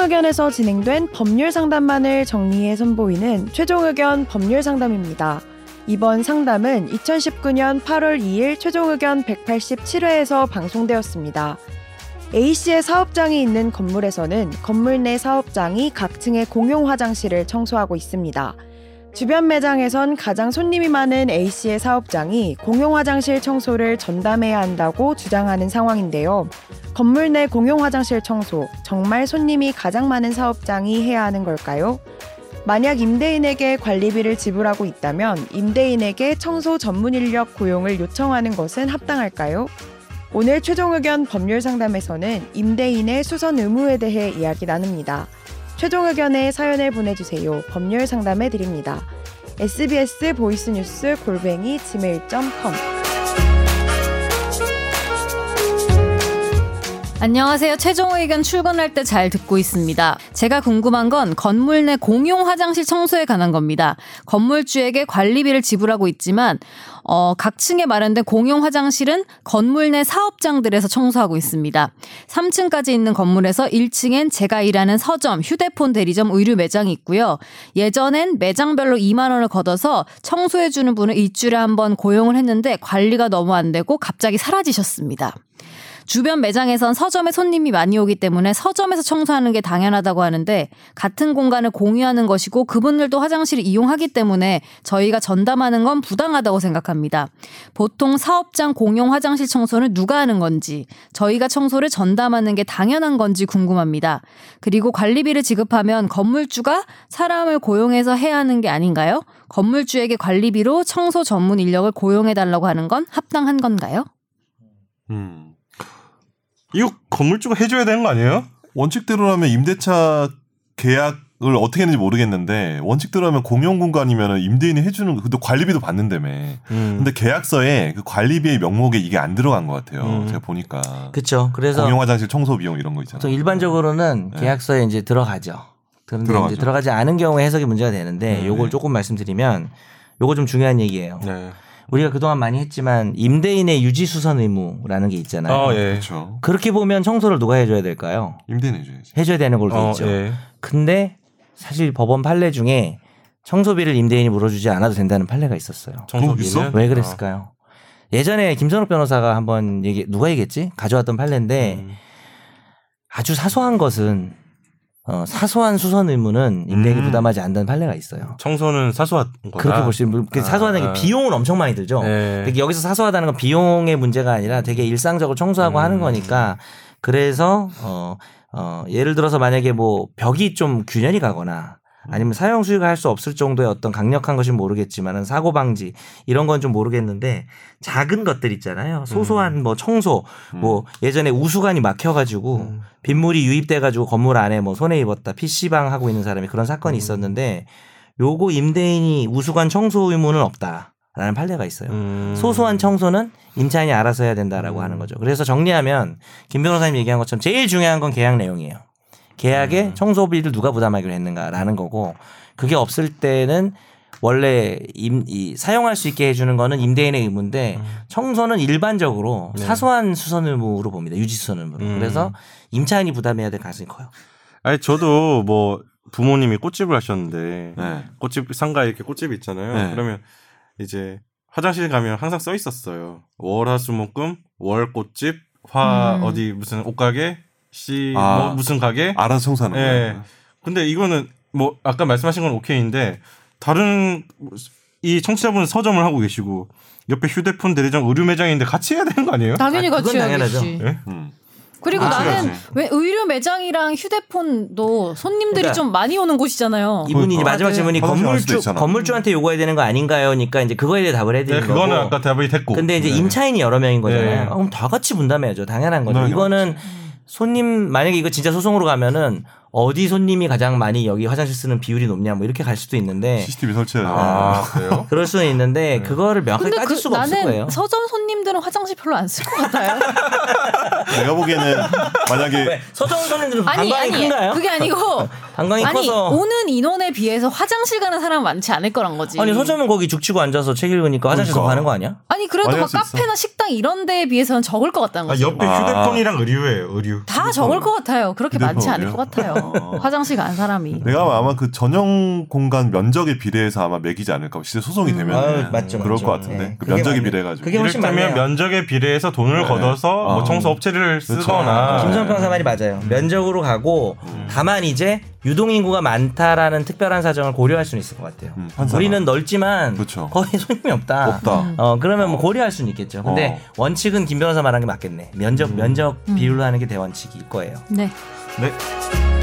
의견에서 진행된 법률 상담만을 정리해 선보이는 최종 의견 법률 상담입니다. 이번 상담은 2019년 8월 2일 최종 의견 187회에서 방송되었습니다. A씨의 사업장이 있는 건물에서는 건물 내 사업장이 각 층의 공용 화장실을 청소하고 있습니다. 주변 매장에선 가장 손님이 많은 A씨의 사업장이 공용 화장실 청소를 전담해야 한다고 주장하는 상황인데요. 건물 내 공용 화장실 청소, 정말 손님이 가장 많은 사업장이 해야 하는 걸까요? 만약 임대인에게 관리비를 지불하고 있다면 임대인에게 청소 전문 인력 고용을 요청하는 것은 합당할까요? 오늘 최종 의견 법률 상담에서는 임대인의 수선 의무에 대해 이야기 나눕니다. 최종 의견에 사연을 보내주세요. 법률 상담해 드립니다. Sbs 보이스뉴스 골뱅이 gmail.com 안녕하세요. 최종 의견 출근할 때 잘 듣고 있습니다. 제가 궁금한 건 건물 내 공용 화장실 청소에 관한 겁니다. 건물주에게 관리비를 지불하고 있지만 어, 각 층에 마련된 공용 화장실은 건물 내 사업장들에서 청소하고 있습니다. 3층까지 있는 건물에서 1층엔 제가 일하는 서점, 휴대폰 대리점, 의류 매장이 있고요. 예전엔 매장별로 2만 원을 걷어서 청소해 주는 분을 일주일에 한 번 고용을 했는데 관리가 너무 안 되고 갑자기 사라지셨습니다. 주변 매장에선 서점에 손님이 많이 오기 때문에 서점에서 청소하는 게 당연하다고 하는데 같은 공간을 공유하는 것이고 그분들도 화장실을 이용하기 때문에 저희가 전담하는 건 부당하다고 생각합니다. 보통 사업장 공용 화장실 청소는 누가 하는 건지 저희가 청소를 전담하는 게 당연한 건지 궁금합니다. 그리고 관리비를 지급하면 건물주가 사람을 고용해서 해야 하는 게 아닌가요? 건물주에게 관리비로 청소 전문 인력을 고용해 달라고 하는 건 합당한 건가요? 음. 이거 건물주가 해줘야 되는 거 아니에요? 원칙대로라면 임대차 계약을 어떻게 했는지 모르겠는데 원칙대로라면 공용 공간이면 임대인이 해주는 그도 관리비도 받는다며. 음. 근데 계약서에 그 관리비의 명목에 이게 안 들어간 것 같아요. 음. 제가 보니까 그렇죠. 그래서 공용 화장실 청소 비용 이런 거 있잖아요. 일반적으로는 네. 계약서에 이제 들어가죠. 그런데 들어가죠. 이제 들어가지 않은 경우에 해석이 문제가 되는데 네. 요걸 조금 말씀드리면 요거 좀 중요한 얘기예요. 네. 우리가 그동안 많이 했지만 임대인의 유지 수선 의무라는 게 있잖아요. 어, 예. 그렇죠. 그렇게 보면 청소를 누가 해줘야 될까요? 임대인 해줘야지. 해줘야 되는 걸로 돼 어, 있죠. 예. 근데 사실 법원 판례 중에 청소비를 임대인이 물어주지 않아도 된다는 판례가 있었어요. 청소비는? 왜 그랬을까요? 예전에 김선욱 변호사가 한번 얘기 누가 얘기했지? 가져왔던 판례인데 음. 아주 사소한 것은 어, 사소한 수선 의무는 임대인이 음. 부담하지 않는다는 판례가 있어요. 청소는 사소한 거다. 그렇게 있는 그 아, 사소하다는 게 아. 비용은 엄청 많이 들죠. 네. 여기서 사소하다는 건 비용의 문제가 아니라 되게 일상적으로 청소하고 음. 하는 거니까 그래서 어, 어, 예를 들어서 만약에 뭐 벽이 좀 균열이 가거나 아니면 사용 수익을 할수 없을 정도의 어떤 강력한 것은 모르겠지만은 사고 방지 이런 건 좀 모르겠는데 작은 것들 있잖아요. 소소한 뭐 청소 뭐 예전에 우수관이 막혀 가지고 음. 빗물이 유입돼 가지고 건물 안에 뭐 손해 입었다 PC방 하고 있는 사람이 그런 사건이 있었는데 요거 임대인이 우수관 청소 의무는 없다 라는 판례가 있어요. 음. 소소한 청소는 임차인이 알아서 해야 된다라고 음. 하는 거죠. 그래서 정리하면 김 변호사님 얘기한 것처럼 제일 중요한 건 계약 내용이에요. 계약에 음. 청소비를 누가 부담하기로 했는가라는 거고 그게 없을 때는 원래 임, 이, 사용할 수 있게 해주는 거는 임대인의 의무인데 청소는 일반적으로 음. 네. 사소한 수선 의무로 봅니다. 유지 수선 의무로. 음. 그래서 임차인이 부담해야 될 가능성이 커요. 아니 저도 뭐 부모님이 꽃집을 하셨는데 네. 꽃집 상가에 이렇게 꽃집이 있잖아요. 네. 그러면 이제 화장실 가면 항상 써 있었어요. 월화수목금 월 꽃집 화 음. 어디 무슨 옷가게 시 아. 뭐 무슨 가게. 알아서 청소하는 예. 거예요. 근데 이거는 뭐 아까 말씀하신 건 오케이인데 다른 이 청취자분은 서점을 하고 계시고 옆에 휴대폰 대리점 의류 매장인데 같이 해야 되는 거 아니에요? 당연히 아, 같이. 해야겠지. 예? 음. 그리고 아, 나는. 왜 의류 매장이랑 휴대폰도 손님들이 그러니까 좀 많이 오는 곳이잖아요. 이분이 이제 그러니까. 마지막 아, 질문이 갈 수도 건물주. 건물주한테 요구해야 되는 거 아닌가요?니까 이제 그거에 대해 답을 네, 해드리는 그거는 거고. 아까 답이 됐고. 근데 이제 네. 임차인이 여러 명인 거잖아요. 네. 아, 그럼 다 같이 분담해야죠. 당연한 거죠. 이거는 손님 만약에 이거 진짜 소송으로 가면은 어디 손님이 가장 많이 여기 화장실 쓰는 비율이 높냐 뭐 이렇게 갈 수도 있는데 CCTV 설치해야 아 그래요? 그럴 수는 있는데 그거를 명확하게 근데 따질 그, 수가 없을 나는 거예요. 서점 손님들은 화장실 별로 안 쓸 것 같아요. 내가 보기에는 만약에 왜? 서점 손님들은 아니 방광이 아니 큰가요? 그게 아니고 방광이 아니 커서 오는 인원에 비해서 화장실 가는 사람은 많지 않을 거란 거지. 아니 서점은 거기 죽치고 앉아서 책 읽으니까 화장실 더 그러니까. 가는 거 아니야? 아니, 그래도 막 있어. 카페나 식당 이런 데에 비해서는 적을 것 같다는 아, 거지. 옆에 아. 휴대폰이랑 의류예요. 의류. 다 적을 것 같아요. 그렇게 많지 않을? 것 같아요. 어. 화장실 간 사람이. 내가 아마 그 전용 공간 면적에 비례해서 아마 매기지 않을까. 진짜 소송이 음. 되면 아유, 맞죠, 그럴 맞죠. 것 같은데. 네. 그 면적에. 비례해가지고. 그게 훨씬 많네요. 면적에 비례해서 돈을 네. 걷어서 뭐 어. 청소 업체를 그렇죠. 쓰거나 김선 평 사 말이 맞아요. 면적으로 가고 다만 이제 유동 인구가 많다라는 특별한 사정을 고려할 수는 있을 것 같아요. 음. 우리는 넓지만 그렇죠. 거의 손님이 없다. 없다. 어 그러면 뭐 고려할 수는 있겠죠. 근데 어. 원칙은 김 변호사 말한 게 맞겠네. 면적 면적 비율로 하는 게 대원칙일 거예요. 네. 네.